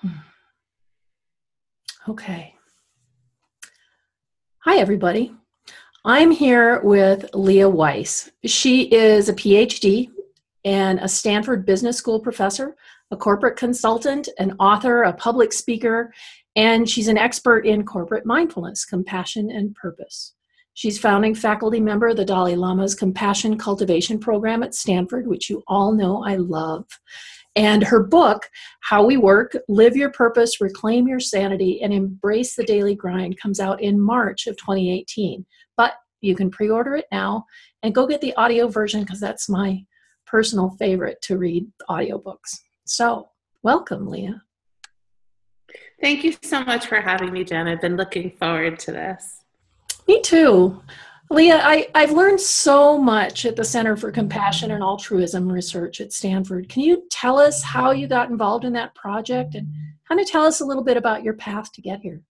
Hmm. Okay. Hi, everybody. I'm here with Leah Weiss. She is a PhD and a Stanford Business School professor, a corporate consultant, an author, a public speaker, and she's an expert in corporate mindfulness, compassion, and purpose. She's founding faculty member of the Dalai Lama's Compassion Cultivation Program at Stanford, which you all know I love. And her book, How We Work, Live Your Purpose, Reclaim Your Sanity, and Embrace the Daily Grind, comes out in March of 2018. But you can pre order it now and go get the audio version because that's my personal favorite to read audiobooks. So, welcome, Leah. Thank you so much for having me, Jen. I've been looking forward to this. Me too. Leah, I, I've learned so much at the Center for Compassion and Altruism Research at Stanford. Can you tell us how you got involved in that project and kind of tell us a little bit about your path to get here?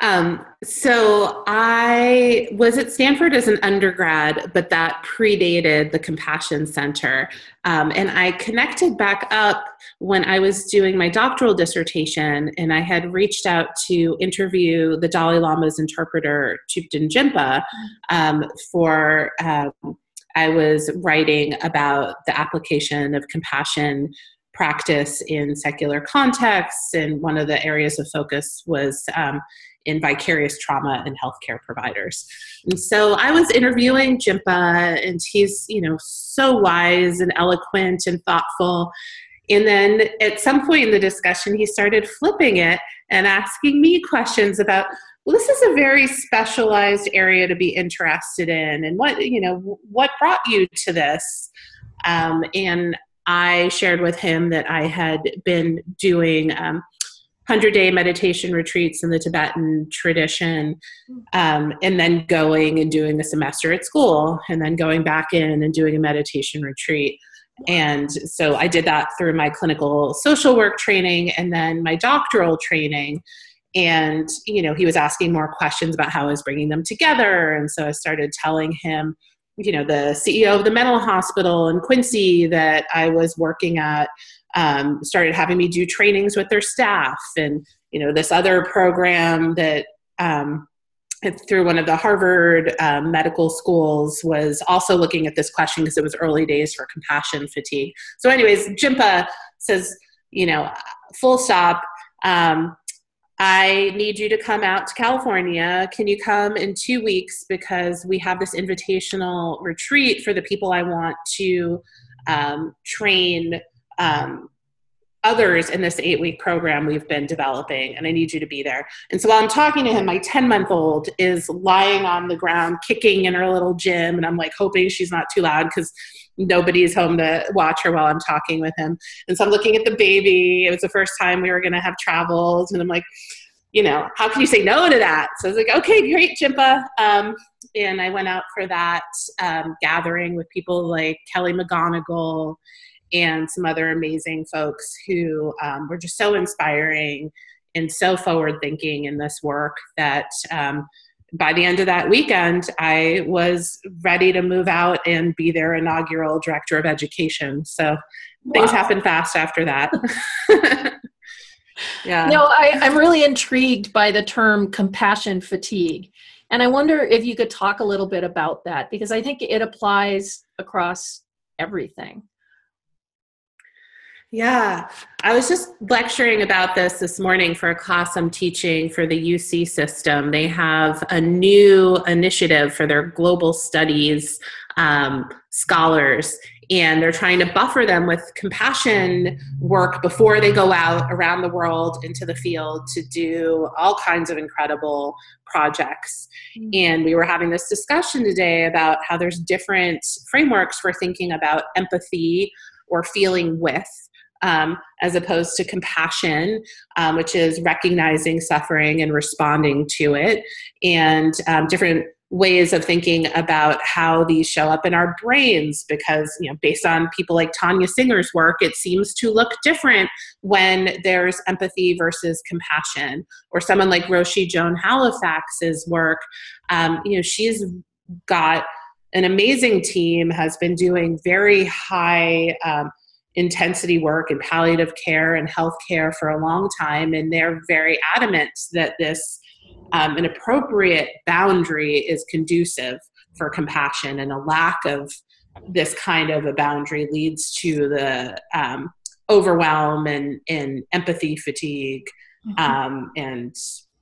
Um, so I was at Stanford as an undergrad, but that predated the Compassion Center. Um, and I connected back up when I was doing my doctoral dissertation, and I had reached out to interview the Dalai Lama's interpreter, Thupten Jinpa, um, for. Um, I was writing about the application of compassion practice in secular contexts, and one of the areas of focus was um, in vicarious trauma and healthcare providers. And so I was interviewing Jinpa, and he's, you know, so wise and eloquent and thoughtful. And then at some point in the discussion, he started flipping it and asking me questions about, well, this is a very specialized area to be interested in. And what, you know, what brought you to this? Um, and I shared with him that I had been doing um, 100 day meditation retreats in the Tibetan tradition, um, and then going and doing a semester at school, and then going back in and doing a meditation retreat. And so I did that through my clinical social work training and then my doctoral training. And, you know, he was asking more questions about how I was bringing them together. And so I started telling him, you know, the CEO of the mental hospital in Quincy that I was working at um, started having me do trainings with their staff and you know this other program that um, through one of the harvard um, medical schools was also looking at this question because it was early days for compassion fatigue. So anyways Jinpa says you know full stop. Um, I need you to come out to California. Can you come in two weeks? Because we have this invitational retreat for the people I want to um, train um, others in this eight week program we've been developing, and I need you to be there. And so while I'm talking to him, my 10 month old is lying on the ground, kicking in her little gym, and I'm like hoping she's not too loud because nobody's home to watch her while I'm talking with him. And so I'm looking at the baby. It was the first time we were going to have travels, and I'm like, you know, how can you say no to that? So I was like, okay, great, Jinpa. Um, and I went out for that um, gathering with people like Kelly McGonigal and some other amazing folks who um, were just so inspiring and so forward thinking in this work that um, by the end of that weekend, I was ready to move out and be their inaugural director of education. So wow. things happened fast after that. yeah. No, I, I'm really intrigued by the term compassion fatigue. And I wonder if you could talk a little bit about that because I think it applies across everything. Yeah, I was just lecturing about this this morning for a class I'm teaching for the UC system. They have a new initiative for their global studies um, scholars, and they're trying to buffer them with compassion work before they go out around the world into the field to do all kinds of incredible projects. Mm-hmm. And we were having this discussion today about how there's different frameworks for thinking about empathy or feeling with um, as opposed to compassion, um, which is recognizing suffering and responding to it, and um, different ways of thinking about how these show up in our brains because you know based on people like Tania Singer's work it seems to look different when there's empathy versus compassion. Or someone like roshi joan halifax's work um, you know she's got an amazing team has been doing very high um, intensity work and palliative care and healthcare for a long time, and they're very adamant that this um, an appropriate boundary is conducive for compassion, and a lack of this kind of a boundary leads to the um, overwhelm and, and empathy fatigue mm-hmm. um, and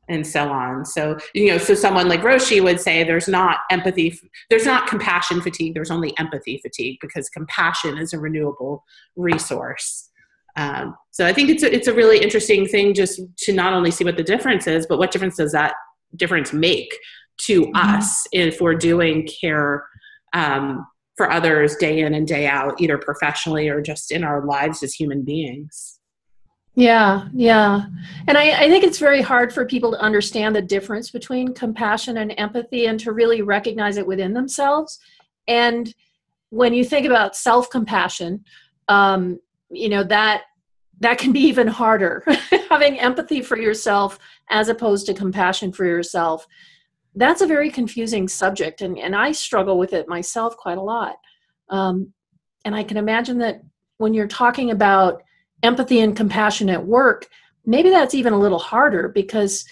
and so on. So, you know, so someone like Roshi would say there's not empathy, there's not compassion fatigue, there's only empathy fatigue because compassion is a renewable resource. Um, so I think it's a, it's a really interesting thing just to not only see what the difference is, but what difference does that difference make to mm-hmm. us if we're doing care um, for others day in and day out, either professionally or just in our lives as human beings. Yeah, yeah. And I, I, think it's very hard for people to understand the difference between compassion and empathy and to really recognize it within themselves. And when you think about self compassion, um, you know, that that can be even harder. Having empathy for yourself as opposed to compassion for yourself. That's a very confusing subject, and, and I struggle with it myself quite a lot. Um, and I can imagine that when you're talking about empathy and compassion at work, maybe that's even a little harder because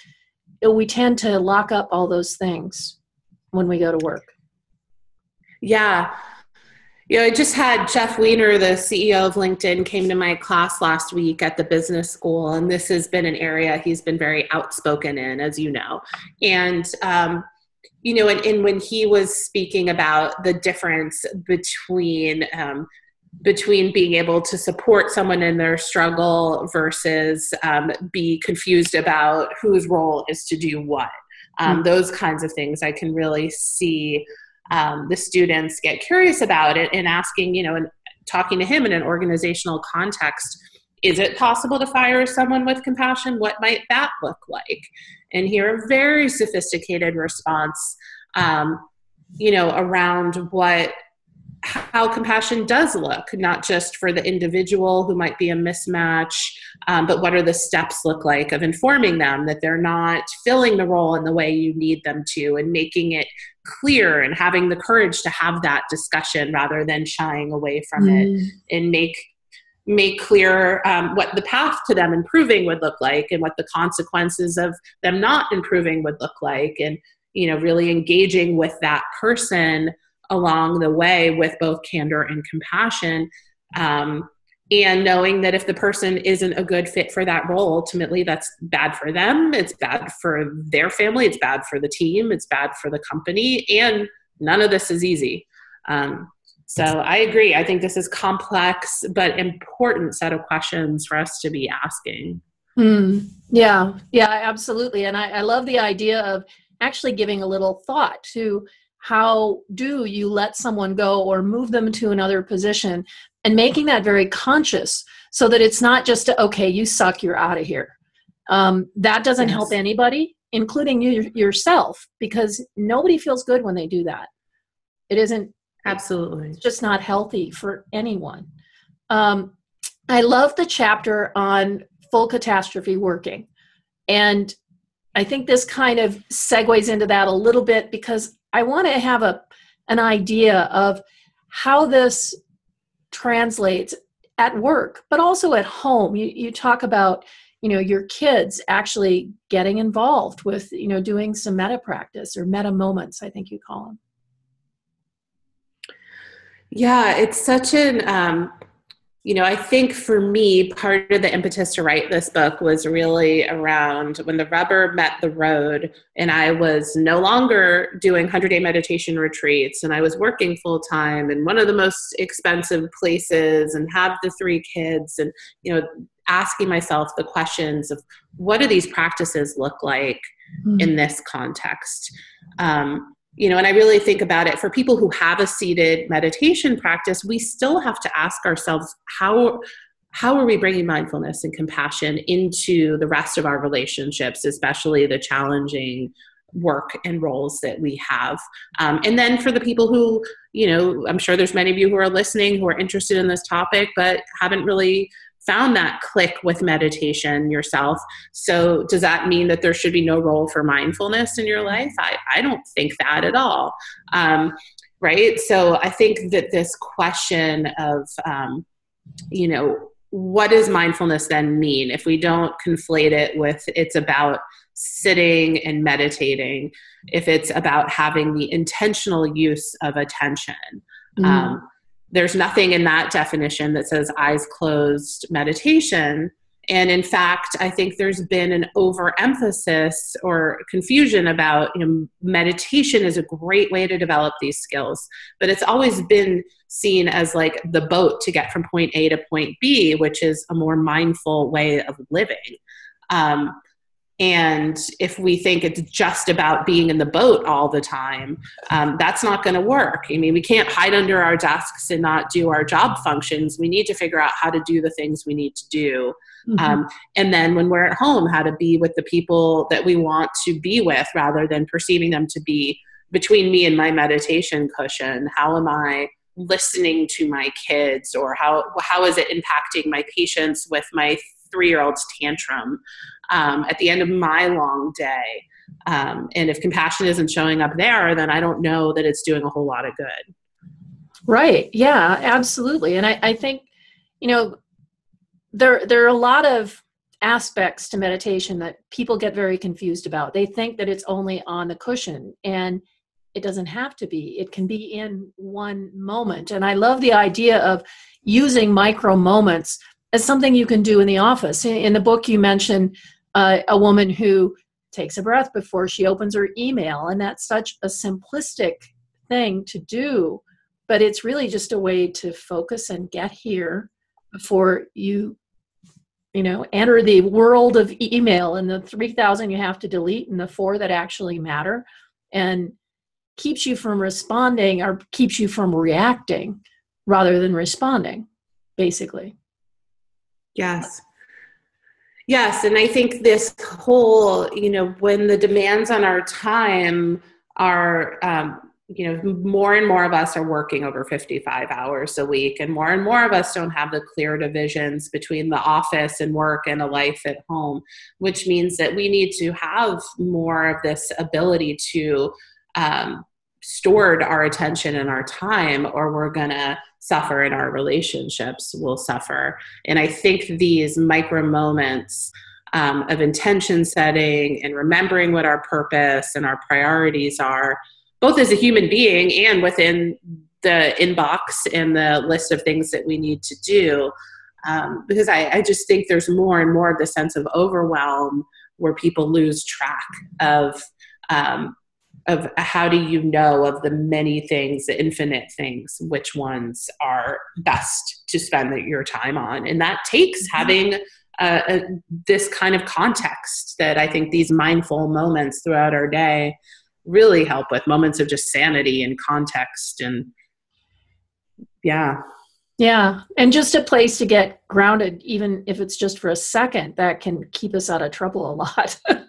we tend to lock up all those things when we go to work. Yeah. You know, I just had Jeff Weiner, the CEO of LinkedIn, came to my class last week at the business school, and this has been an area he's been very outspoken in, as you know. And um, you know, and, and, when he was speaking about the difference between um, between being able to support someone in their struggle versus um, be confused about whose role is to do what. Um, mm-hmm. Those kinds of things I can really see um, the students get curious about it and asking, you know, and talking to him in an organizational context. Is it possible to fire someone with compassion? What might that look like? And hear a very sophisticated response, um, you know, around what how compassion does look, not just for the individual who might be a mismatch, um, but what are the steps look like of informing them that they're not filling the role in the way you need them to and making it clear and having the courage to have that discussion rather than shying away from mm. it and make make clear um, what the path to them improving would look like and what the consequences of them not improving would look like and you know really engaging with that person along the way with both candor and compassion. Um, and knowing that if the person isn't a good fit for that role, ultimately that's bad for them, it's bad for their family, it's bad for the team, it's bad for the company, and none of this is easy. Um, so I agree. I think this is complex but important set of questions for us to be asking. Mm, yeah, yeah, absolutely. And I, I love the idea of actually giving a little thought to how do you let someone go or move them to another position and making that very conscious so that it's not just a, okay you suck you're out of here. Um, that doesn't yes. help anybody including you yourself because nobody feels good when they do that. It isn't absolutely. it's just not healthy for anyone. Um, i love the chapter on full catastrophe working. And i think this kind of segues into that a little bit because I want to have a an idea of how this translates at work, but also at home. You you talk about you know your kids actually getting involved with you know doing some metta practice or metta moments. I think you call them. Yeah, it's such an um, you know, I think for me, part of the impetus to write this book was really around when the rubber met the road, and I was no longer doing 100 day meditation retreats, and I was working full time in one of the most expensive places, and have the three kids, and, you know, asking myself the questions of what do these practices look like mm-hmm. in this context? Um, you know and i really think about it for people who have a seated meditation practice we still have to ask ourselves how how are we bringing mindfulness and compassion into the rest of our relationships especially the challenging work and roles that we have? Um, and then for the people who you know i'm sure there's many of you who are listening who are interested in this topic but haven't really found that click with meditation yourself. So, does that mean that there should be no role for mindfulness in your life? I, I don't think that at all. Um, right? So, I think that this question of, um, you know, what does mindfulness then mean if we don't conflate it with it's about sitting and meditating, if it's about having the intentional use of attention? Mm. Um, there's nothing in that definition that says eyes closed meditation. And in fact, I think there's been an overemphasis or confusion about you know, meditation is a great way to develop these skills, but it's always been seen as like the boat to get from point A to point B, which is a more mindful way of living. Um, and if we think it's just about being in the boat all the time, um, that's not going to work. I mean, we can't hide under our desks and not do our job functions. We need to figure out how to do the things we need to do. Mm-hmm. Um, and then when we're at home, how to be with the people that we want to be with rather than perceiving them to be between me and my meditation cushion. How am I listening to my kids or how, how is it impacting my patience with my three year old's tantrum um, at the end of my long day. Um, and if compassion isn't showing up there, then I don't know that it's doing a whole lot of good. Right. Yeah, absolutely. And I, I think, you know, there, there are a lot of aspects to meditation that people get very confused about. They think that it's only on the cushion, and it doesn't have to be. It can be in one moment. And I love the idea of using micro moments as something you can do in the office. In the book, you mention uh, a woman who takes a breath before she opens her email, and that's such a simplistic thing to do, but it's really just a way to focus and get here before you you know enter the world of email and the 3000 you have to delete and the four that actually matter and keeps you from responding or keeps you from reacting rather than responding basically Yes. Yes, and I think this whole, you know, when the demands on our time are, um, you know, more and more of us are working over 55 hours a week, and more and more of us don't have the clear divisions between the office and work and a life at home, which means that we need to have more of this ability to um, stored our attention and our time, or we're going to suffer and our relationships will suffer. And I think these micro moments um, of intention setting and remembering what our purpose and our priorities are, both as a human being and within the inbox and the list of things that we need to do. Um, because I, I just think there's more and more of the sense of overwhelm where people lose track of um, of how do you know of the many things the infinite things which ones are best to spend your time on? And that takes mm-hmm. having uh, a, this kind of context that i think these mindful moments throughout our day really help with moments of just sanity and context and yeah. Yeah and just a place to get grounded even if it's just for a second that can keep us out of trouble a lot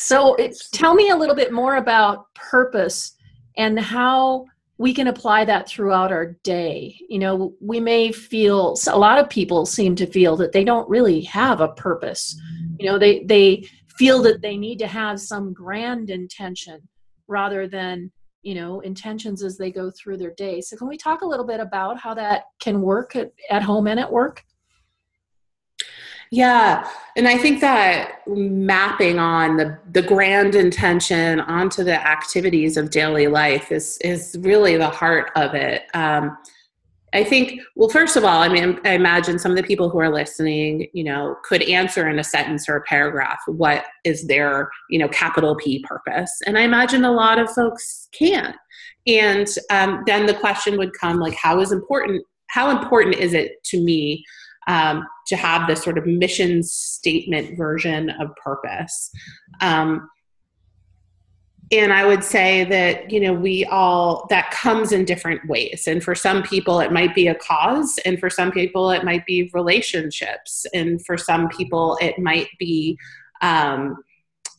So, tell me a little bit more about purpose and how we can apply that throughout our day. You know, we may feel a lot of people seem to feel that they don't really have a purpose. You know, they they feel that they need to have some grand intention rather than you know intentions as they go through their day so can we talk a little bit about how that can work at, at home and at work yeah, and I think that mapping on the the grand intention onto the activities of daily life is is really the heart of it. Um, I think, well, first of all, I mean, I imagine some of the people who are listening, you know, could answer in a sentence or a paragraph what is their, you know, capital P purpose. And I imagine a lot of folks can't. And um, then the question would come like, how is important, how important is it to me um, to have this sort of mission statement version of purpose. Um, and I would say that, you know, we all, that comes in different ways. And for some people, it might be a cause. And for some people, it might be relationships. And for some people, it might be, um,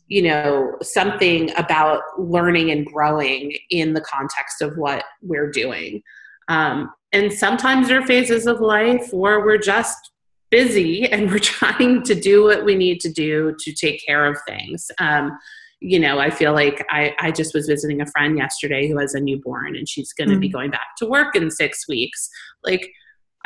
you know, something about learning and growing in the context of what we're doing. Um, and sometimes there are phases of life where we're just busy and we're trying to do what we need to do to take care of things. Um, you know, I feel like I, I just was visiting a friend yesterday who has a newborn and she's going to mm-hmm. be going back to work in six weeks. Like,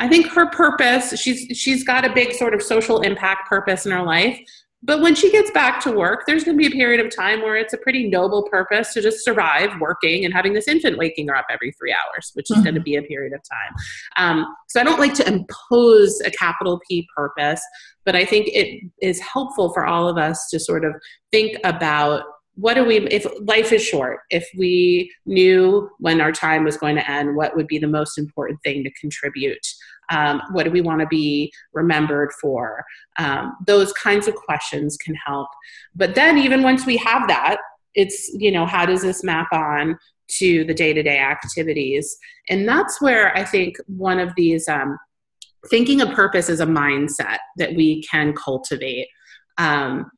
I think her purpose, she's she's got a big sort of social impact purpose in her life. But when she gets back to work, there's going to be a period of time where it's a pretty noble purpose to just survive working and having this infant waking her up every three hours, which is mm-hmm. going to be a period of time. Um, so I don't like to impose a capital P purpose, but I think it is helpful for all of us to sort of think about what do we if life is short if we knew when our time was going to end what would be the most important thing to contribute um, what do we want to be remembered for? Um, those kinds of questions can help. But then even once we have that it's you know how does this map on to the day-to-day activities? And that's where i think one of these um, thinking of purpose is a mindset that we can cultivate. Um,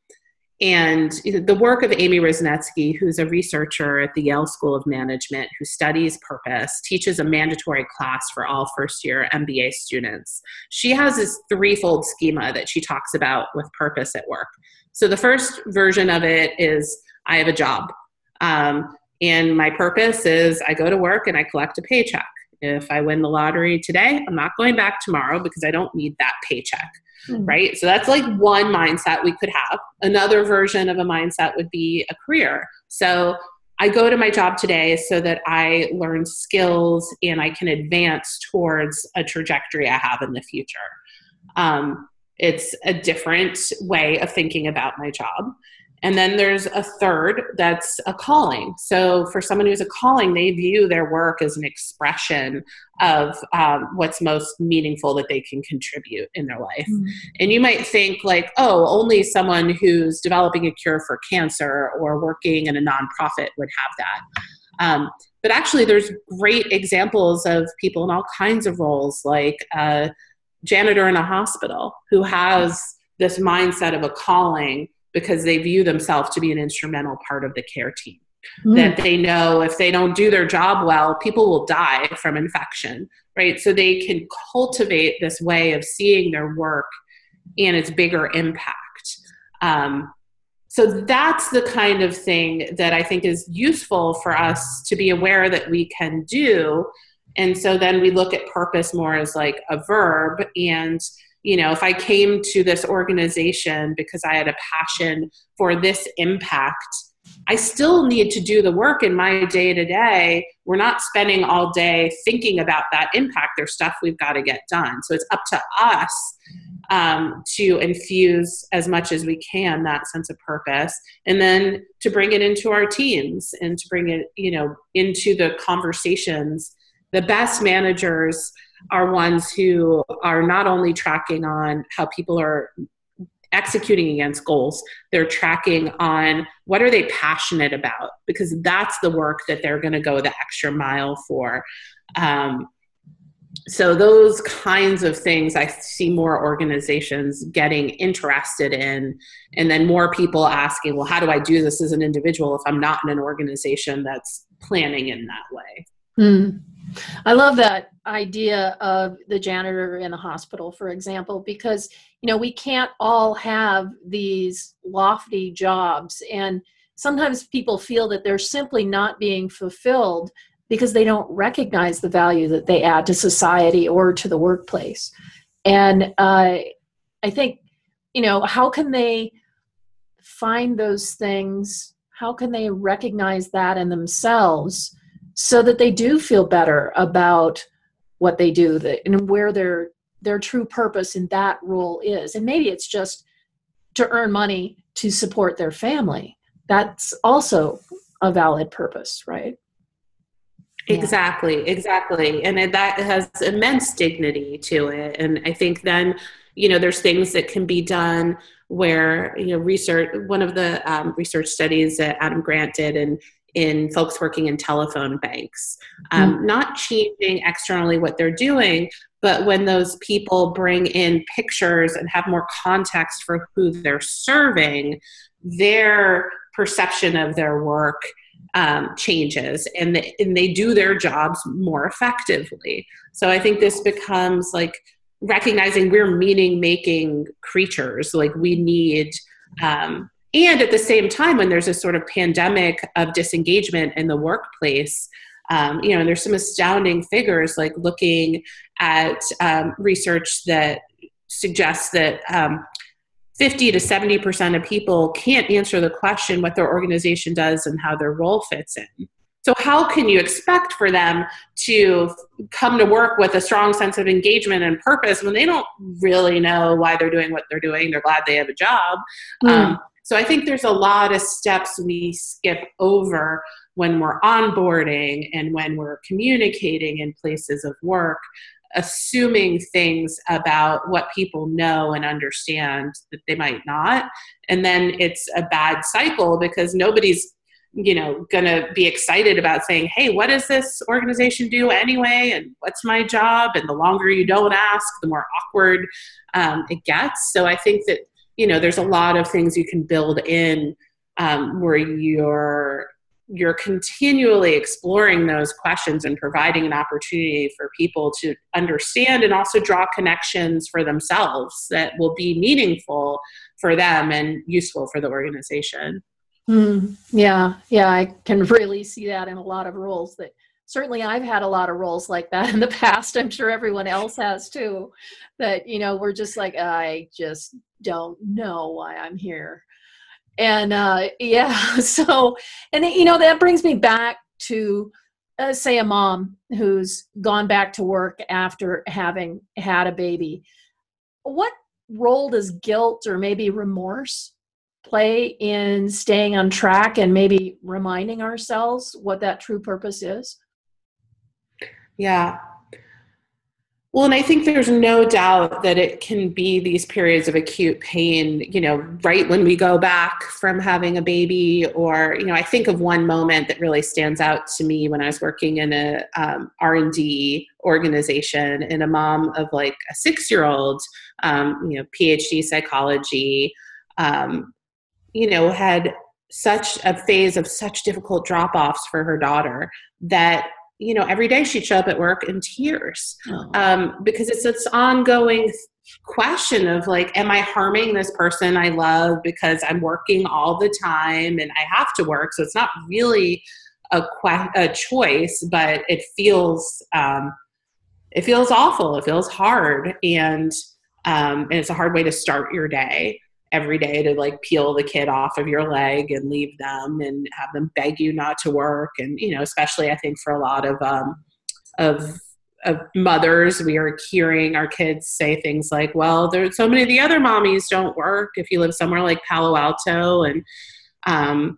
and the work of Amy Wrzesniewski, who's a researcher at the Yale School of Management who studies purpose, teaches a mandatory class for all first year MBA students. She has this threefold schema that she talks about with purpose at work. So the first version of it is I have a job. Um, and my purpose is I go to work and I collect a paycheck. If I win the lottery today, I'm not going back tomorrow because I don't need that paycheck mm-hmm. right? So that's like one mindset we could have. Another version of a mindset would be a career. So I go to my job today so that I learn skills and I can advance towards a trajectory I have in the future. Um, it's a different way of thinking about my job. And then there's a third that's a calling. So, for someone who's a calling, they view their work as an expression of um, what's most meaningful that they can contribute in their life. Mm-hmm. And you might think, like, oh, only someone who's developing a cure for cancer or working in a nonprofit would have that. Um, but actually, there's great examples of people in all kinds of roles, like a janitor in a hospital who has this mindset of a calling because they view themselves to be an instrumental part of the care team. Mm. That they know if they don't do their job well, people will die from infection, right? So they can cultivate this way of seeing their work and its bigger impact. Um, so that's the kind of thing that I think is useful for us to be aware that we can do. And so then we look at purpose more as like a verb and you know, if I came to this organization because I had a passion for this impact, I still need to do the work in my day to day. We're not spending all day thinking about that impact. There's stuff we've got to get done. So it's up to us um, to infuse as much as we can that sense of purpose and then to bring it into our teams and to bring it, you know, into the conversations. The best managers are ones who are not only tracking on how people are executing against goals they're tracking on what are they passionate about because that's the work that they're going to go the extra mile for um, so those kinds of things i see more organizations getting interested in and then more people asking well how do i do this as an individual if i'm not in an organization that's planning in that way mm. I love that idea of the janitor in a hospital, for example, because you know we can't all have these lofty jobs, and sometimes people feel that they're simply not being fulfilled because they don't recognize the value that they add to society or to the workplace. And uh, I think, you know, how can they find those things? How can they recognize that in themselves? So that they do feel better about what they do and where their their true purpose in that role is. And maybe it's just to earn money to support their family. That's also a valid purpose right? Exactly yeah. exactly and that has immense dignity to it. And i think then you know there's things that can be done where you know research one of the um, research studies that adam grant did and in folks working in telephone banks, um, mm not changing externally what they're doing, but when those people bring in pictures and have more context for who they're serving, their perception of their work um, changes and they, and they do their jobs more effectively. So I think this becomes like recognizing we're meaning making creatures, like we need. Um, and at the same time, when there's a sort of pandemic of disengagement in the workplace, Um, you know, and there's some astounding figures like looking at um, research that suggests that um, 50 to 70% of people can't answer the question what their organization does and how their role fits in. So, how can you expect for them to come to work with a strong sense of engagement and purpose when they don't really know why they're doing what they're doing? They're glad they have a job. Mm. Um, so, I think there's a lot of steps we skip over when we're onboarding and when we're communicating in places of work assuming things about what people know and understand that they might not. And then it's a bad cycle because nobody's you know going to be excited about saying hey what does this organization do anyway? And what's my job? And the longer you don't ask the more awkward um, it gets. So i think that you know there's a lot of things you can build in um, where you're you're continually exploring those questions and providing an opportunity for people to understand and also draw connections for themselves that will be meaningful for them and useful for the organization. Mm, yeah, yeah, I can really see that in a lot of roles that certainly I've had a lot of roles like that in the past. I'm sure everyone else has too. That, you know, we're just like, I just don't know why I'm here. And uh, yeah, so, and you know, that brings me back to, uh, say, a mom who's gone back to work after having had a baby. What role does guilt or maybe remorse play in staying on track and maybe reminding ourselves what that true purpose is? Yeah. Well, and I think there's no doubt that it can be these periods of acute pain, you know, right when we go back from having a baby, or you know, I think of one moment that really stands out to me when I was working in a um, R&D organization, and a mom of like a six-year-old, um, you know, PhD psychology, um, you know, had such a phase of such difficult drop offs for her daughter that you know every day she'd show up at work in tears oh. um, because it's this ongoing question of like am i harming this person i love because i'm working all the time and i have to work? So it's not really a, que- a choice but it feels um, it feels awful. It feels hard. And um, and it's a hard way to start your day every day to like peel the kid off of your leg and leave them and have them beg you not to work. And you know especially i think for a lot of um of of mothers we are hearing our kids say things like well there's so many of the other mommies don't work if you live somewhere like palo alto. And um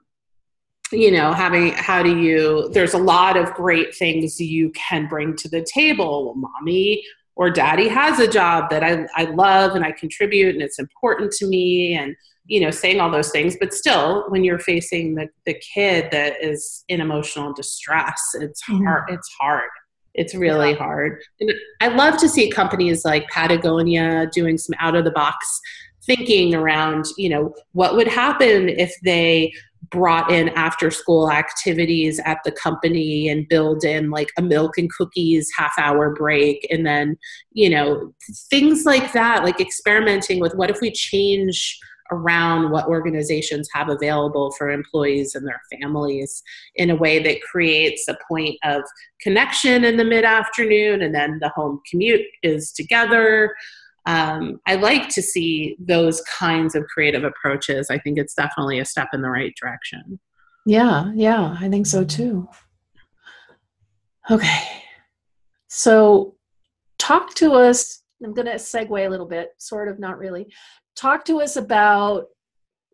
you know having how do you there's a lot of great things you can bring to the table. Well, mommy or daddy has a job that I, I love and I contribute and it's important to me and you know saying all those things but still when you're facing the, the kid that is in emotional distress it's mm-hmm. hard it's hard it's really yeah. hard and i love to see companies like patagonia doing some out of the box thinking around you know what would happen if they brought in after school activities at the company and build in like a milk and cookies half hour break and then you know things like that like experimenting with what if we change around what organizations have available for employees and their families in a way that creates a point of connection in the mid afternoon and then the home commute is together um, I like to see those kinds of creative approaches. I think it's definitely a step in the right direction. Yeah, yeah, I think so too. Okay. So, talk to us. I'm going to segue a little bit, sort of, not really. Talk to us about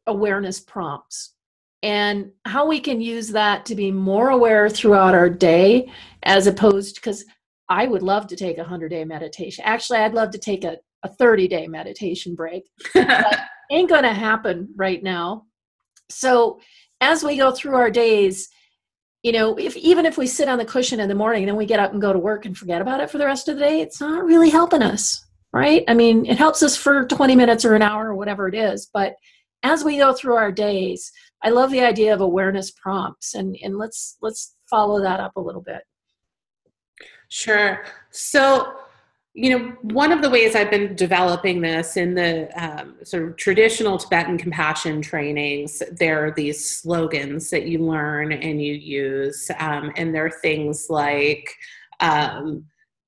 awareness prompts and how we can use that to be more aware throughout our day as opposed because I would love to take a 100 day meditation. Actually, I'd love to take a a 30 day meditation break. ain't going to happen right now. So as we go through our days, you know, if even if we sit on the cushion in the morning and then we get up and go to work and forget about it for the rest of the day, it's not really helping us, right? I mean, it helps us for 20 minutes or an hour or whatever it is, but as we go through our days, I love the idea of awareness prompts and and let's let's follow that up a little bit. Sure. So you know, one of the ways I've been developing this in the um, sort of traditional Tibetan compassion trainings, there are these slogans that you learn and you use, um, and there are things like. Um,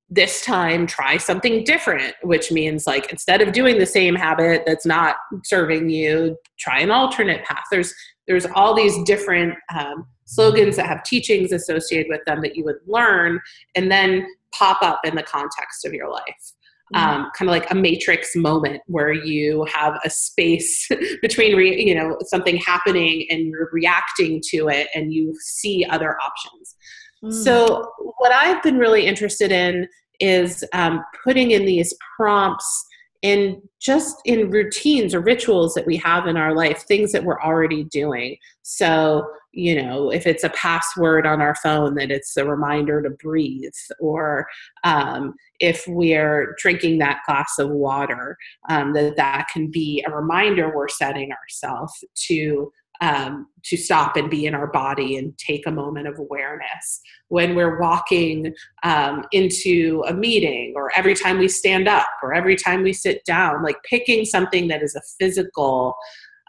this time try something different which means like instead of doing the same habit that's not serving you try an alternate path there's there's all these different um, slogans that have teachings associated with them that you would learn and then pop up in the context of your life mm-hmm. um, kind of like a matrix moment where you have a space between re- you know something happening and you're reacting to it and you see other options Mm. So, what I've been really interested in is um, putting in these prompts in just in routines or rituals that we have in our life, things that we're already doing. So, you know, if it's a password on our phone, that it's a reminder to breathe, or um, if we're drinking that glass of water, um, that that can be a reminder we're setting ourselves to um, to stop and be in our body and take a moment of awareness. When we're walking um, into a meeting, or every time we stand up, or every time we sit down, like picking something that is a physical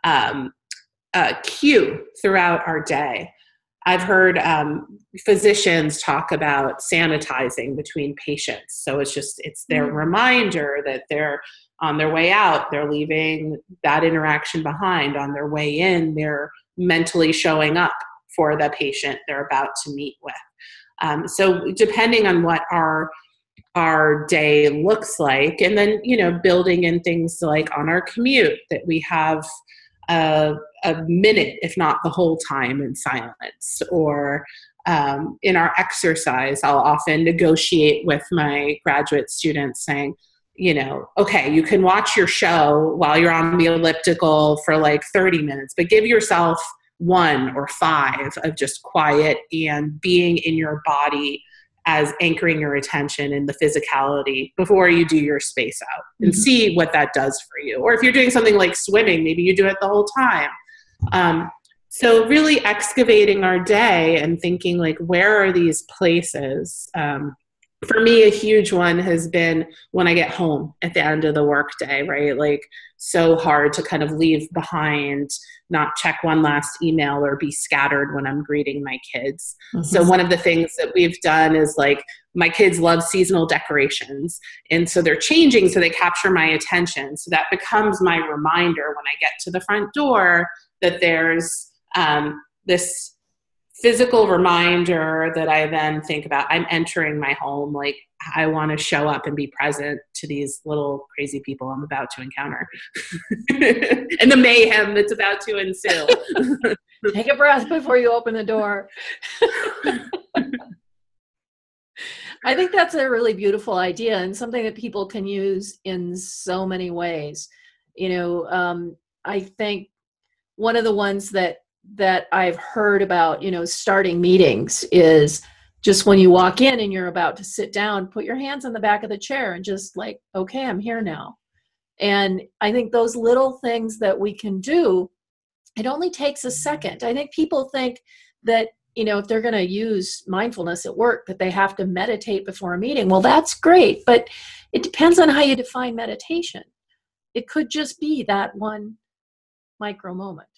um, uh, cue throughout our day. I've heard um, physicians talk about sanitizing between patients. So it's just, it's their mm-hmm. reminder that they're on their way out, they're leaving that interaction behind. On their way in, they're mentally showing up for the patient they're about to meet with. Um, so depending on what our our day looks like, and then you know building in things like on our commute that we have a, a minute, if not the whole time, in silence, or um, in our exercise, I'll often negotiate with my graduate students saying, you know, okay, you can watch your show while you're on the elliptical for like 30 minutes, but give yourself one or five of just quiet and being in your body as anchoring your attention in the physicality before you do your space out and mm-hmm. see what that does for you. Or if you're doing something like swimming, maybe you do it the whole time. Um, so really excavating our day and thinking like, where are these places? Um, for me a huge one has been when i get home at the end of the workday right like so hard to kind of leave behind not check one last email or be scattered when i'm greeting my kids mm-hmm. so one of the things that we've done is like my kids love seasonal decorations and so they're changing so they capture my attention so that becomes my reminder when i get to the front door that there's um, this physical reminder that I then think about I'm entering my home. Like, I want to show up and be present to these little crazy people I'm about to encounter and the mayhem that's about to ensue. Take a breath before you open the door. I think that's a really beautiful idea and something that people can use in so many ways. You know, um, I think one of the ones that that I've heard about, you know, starting meetings is just when you walk in and you're about to sit down, put your hands on the back of the chair and just like, okay, I'm here now. And I think those little things that we can do, it only takes a second. I think people think that, you know, if they're going to use mindfulness at work, that they have to meditate before a meeting. Well, that's great, but it depends on how you define meditation. It could just be that one micro moment.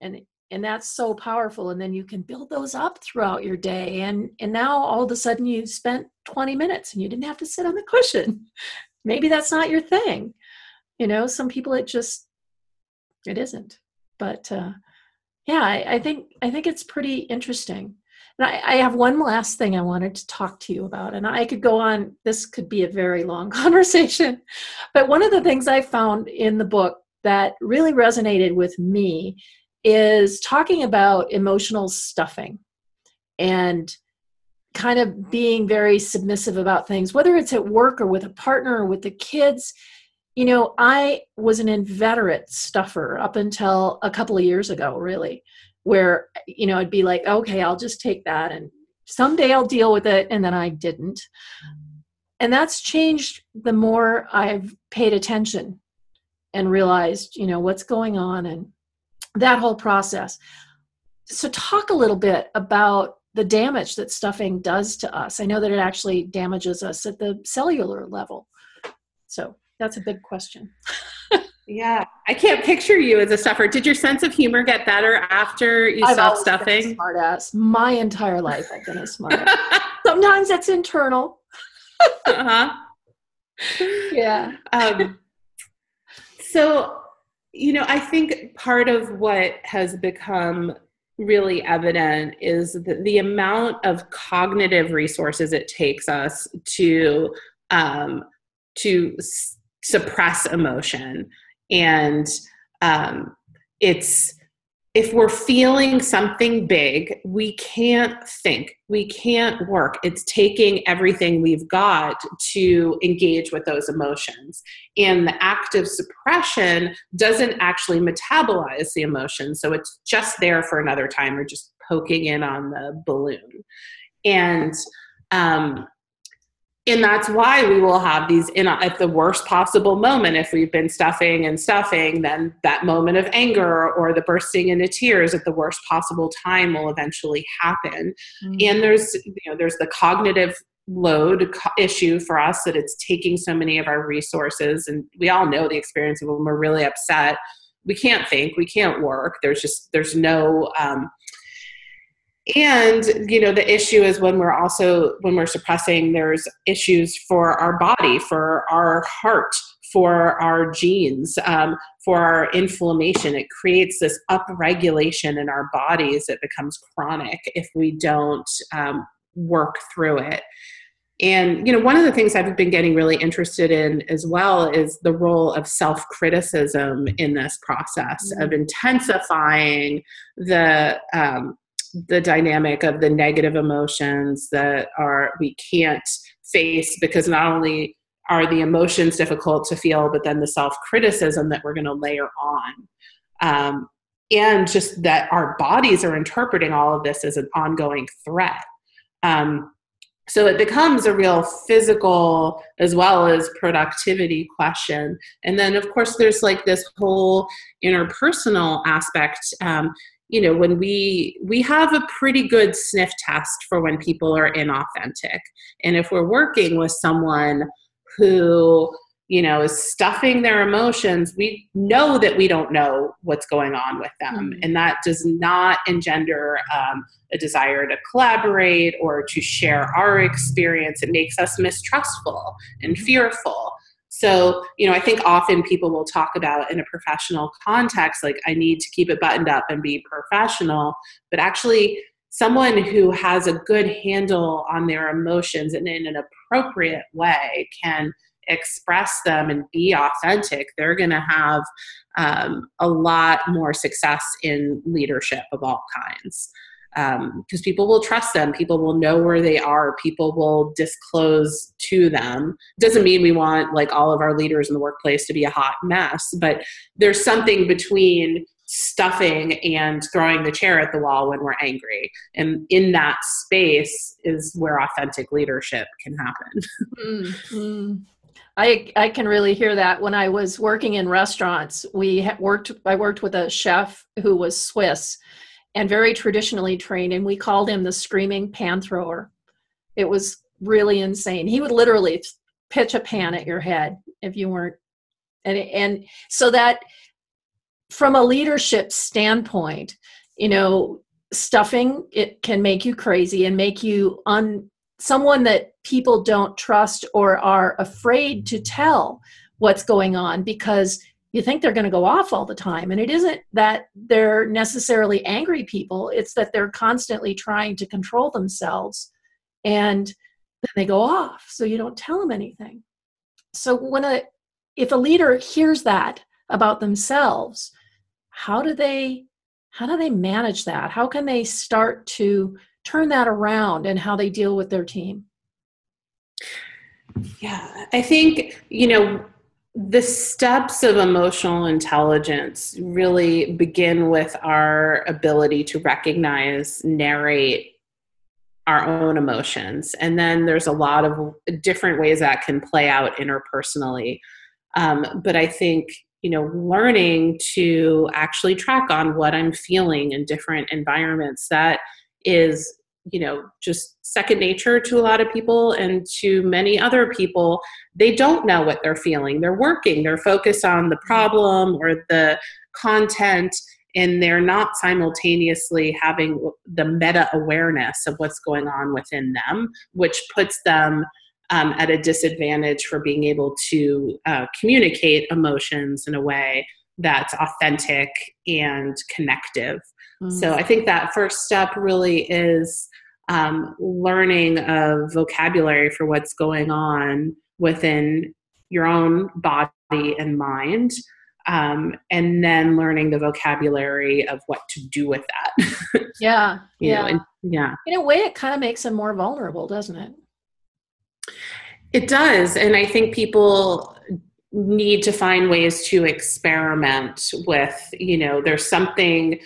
And and that's so powerful and then you can build those up throughout your day and and now all of a sudden you spent 20 minutes and you didn't have to sit on the cushion. Maybe that's not your thing you know some people it just it isn't but uh yeah I, I think i think it's pretty interesting. And I, I have one last thing i wanted to talk to you about and i could go on this could be a very long conversation but one of the things i found in the book that really resonated with me is talking about emotional stuffing and kind of being very submissive about things, whether it's at work or with a partner or with the kids. You know, I was an inveterate stuffer up until a couple of years ago, really, where, you know, I'd be like, okay, I'll just take that and someday I'll deal with it. And then I didn't. And that's changed the more I've paid attention and realized, you know, what's going on and that whole process. So, talk a little bit about the damage that stuffing does to us. I know that it actually damages us at the cellular level. So that's a big question. yeah, I can't picture you as a stuffer. Did your sense of humor get better after you I've stopped stuffing? smart ass. My entire life, I've been a smartass. Sometimes that's internal. uh-huh. Yeah. Um, so, you know, I think part of what has become really evident is the, the amount of cognitive resources it takes us to um, to s- suppress emotion. And um, it's if we're feeling something big, we can't think, we can't work. It's taking everything we've got to engage with those emotions. And the act of suppression doesn't actually metabolize the emotion. So it's just there for another time or just poking in on the balloon. And um, and that's why we will have these in at the worst possible moment if we've been stuffing and stuffing then that moment of anger or the bursting into tears at the worst possible time will eventually happen. Mm-hmm. and there's you know there's the cognitive load issue for us that it's taking so many of our resources. And we all know the experience of when we're really upset. We can't think we can't work. There's just there's no um, and you know the issue is when we're also when we're suppressing there's issues for our body for our heart for our genes um, for our inflammation it creates this upregulation in our bodies that becomes chronic if we don't um, work through it and you know one of the things i've been getting really interested in as well is the role of self-criticism in this process mm-hmm. of intensifying the um, the dynamic of the negative emotions that are we can't face because not only are the emotions difficult to feel but then the self-criticism that we're going to layer on. Um, and just that our bodies are interpreting all of this as an ongoing threat. Um, so it becomes a real physical as well as productivity question. And then of course there's like this whole interpersonal aspect um, you know when we we have a pretty good sniff test for when people are inauthentic. And if we're working with someone who you know is stuffing their emotions we know that we don't know what's going on with them. Mm-hmm. and that does not engender um, a desire to collaborate or to share our experience. It makes us mistrustful and fearful so, you know, I think often people will talk about in a professional context, like, I need to keep it buttoned up and be professional. But actually, someone who has a good handle on their emotions and in an appropriate way can express them and be authentic, they're going to have um, a lot more success in leadership of all kinds because um, people will trust them people will know where they are people will disclose to them doesn't mean we want like all of our leaders in the workplace to be a hot mess but there's something between stuffing and throwing the chair at the wall when we're angry and in that space is where authentic leadership can happen mm-hmm. I, I can really hear that when I was working in restaurants. We worked. I worked with a chef who was Swiss, and very traditionally trained, and we called him the screaming pan thrower. It was really insane. He would literally pitch a pan at your head if you weren't, and and so that from a leadership standpoint, you know, stuffing it can make you crazy and make you un someone that people don't trust or are afraid to tell what's going on because you think they're going to go off all the time. And it isn't that they're necessarily angry people, it's that they're constantly trying to control themselves and then they go off. So you don't tell them anything. So when a if a leader hears that about themselves, how do they how do they manage that? How can they start to turn that around and how they deal with their team? Yeah, I think, you know, the steps of emotional intelligence really begin with our ability to recognize, narrate our own emotions. And then there's a lot of different ways that can play out interpersonally. Um, but I think, you know, learning to actually track on what I'm feeling in different environments, that is you know just second nature to a lot of people and to many other people they don't know what they're feeling. They're working. They're focused on the problem or the content and they're not simultaneously having the meta awareness of what's going on within them which puts them um, at a disadvantage for being able to uh, communicate emotions in a way that's authentic and connective. Mm-hmm. So I think that first step really is um, learning a vocabulary for what's going on within your own body and mind. Um, and then learning the vocabulary of what to do with that. yeah. yeah. Know, and, yeah. In a way, it kind of makes them more vulnerable, doesn't it? It does. And I think people need to find ways to experiment with, you know, there's something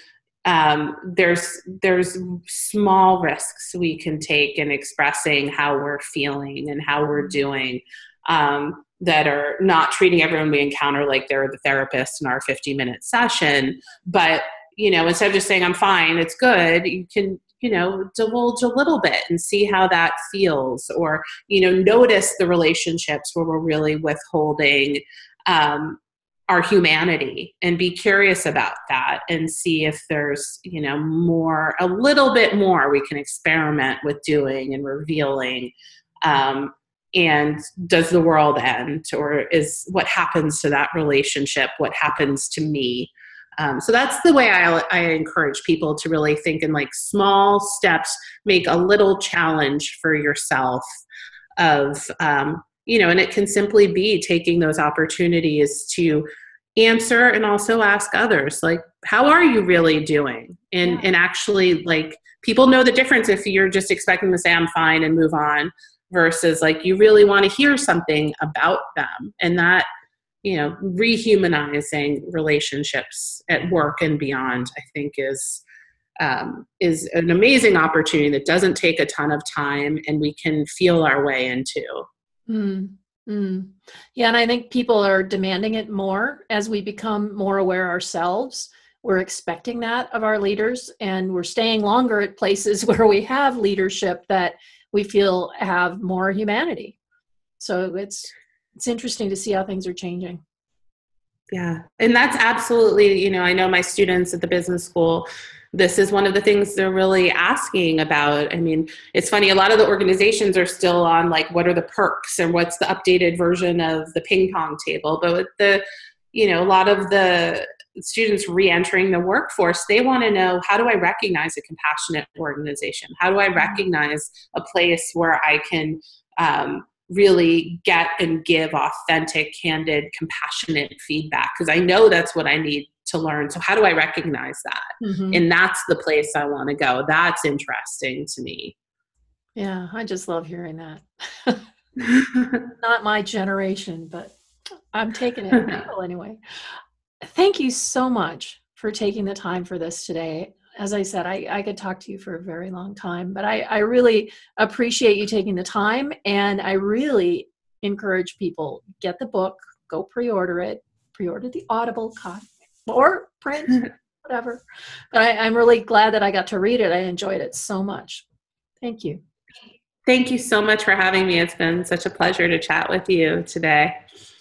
um, there's there's small risks we can take in expressing how we're feeling and how we're doing um, that are not treating everyone we encounter like they're the therapist in our 50 minute session. But you know instead of just saying i'm fine it's good you can you know divulge a little bit and see how that feels or you know notice the relationships where we're really withholding um, our humanity and be curious about that and see if there's you know more a little bit more we can experiment with doing and revealing um, and does the world end or is what happens to that relationship what happens to me um, so that's the way I, I encourage people to really think in like small steps, make a little challenge for yourself of, um, you know, and it can simply be taking those opportunities to answer and also ask others, like, how are you really doing? And, yeah. and actually, like, people know the difference if you're just expecting to say, I'm fine and move on versus like you really want to hear something about them. And that you know rehumanizing relationships at work and beyond i think is um, is an amazing opportunity that doesn't take a ton of time and we can feel our way into mm, mm. yeah and i think people are demanding it more as we become more aware ourselves. We're expecting that of our leaders and we're staying longer at places where we have leadership that we feel have more humanity. So it's it's interesting to see how things are changing. Yeah. And that's absolutely you know i know my students at the business school this is one of the things they're really asking about. I mean it's funny a lot of the organizations are still on like what are the perks and what's the updated version of the ping pong table but with the you know a lot of the students re-entering the workforce they want to know how do i recognize a compassionate organization? How do i mm-hmm. recognize a place where i can um, really get and give authentic, candid, compassionate feedback because I know that's what I need to learn. So, how do I recognize that? Mm-hmm. And that's the place I want to go. That's interesting to me. Yeah, I just love hearing that. Not my generation, but I'm taking it anyway. Thank you so much for taking the time for this today as I said, I, I could talk to you for a very long time, but I, I really appreciate you taking the time. And I really encourage people get the book, go pre order it, pre order the Audible copy or print, whatever. But I, I'm really glad that I got to read it. I enjoyed it so much. Thank you. Thank you so much for having me. It's been such a pleasure to chat with you today.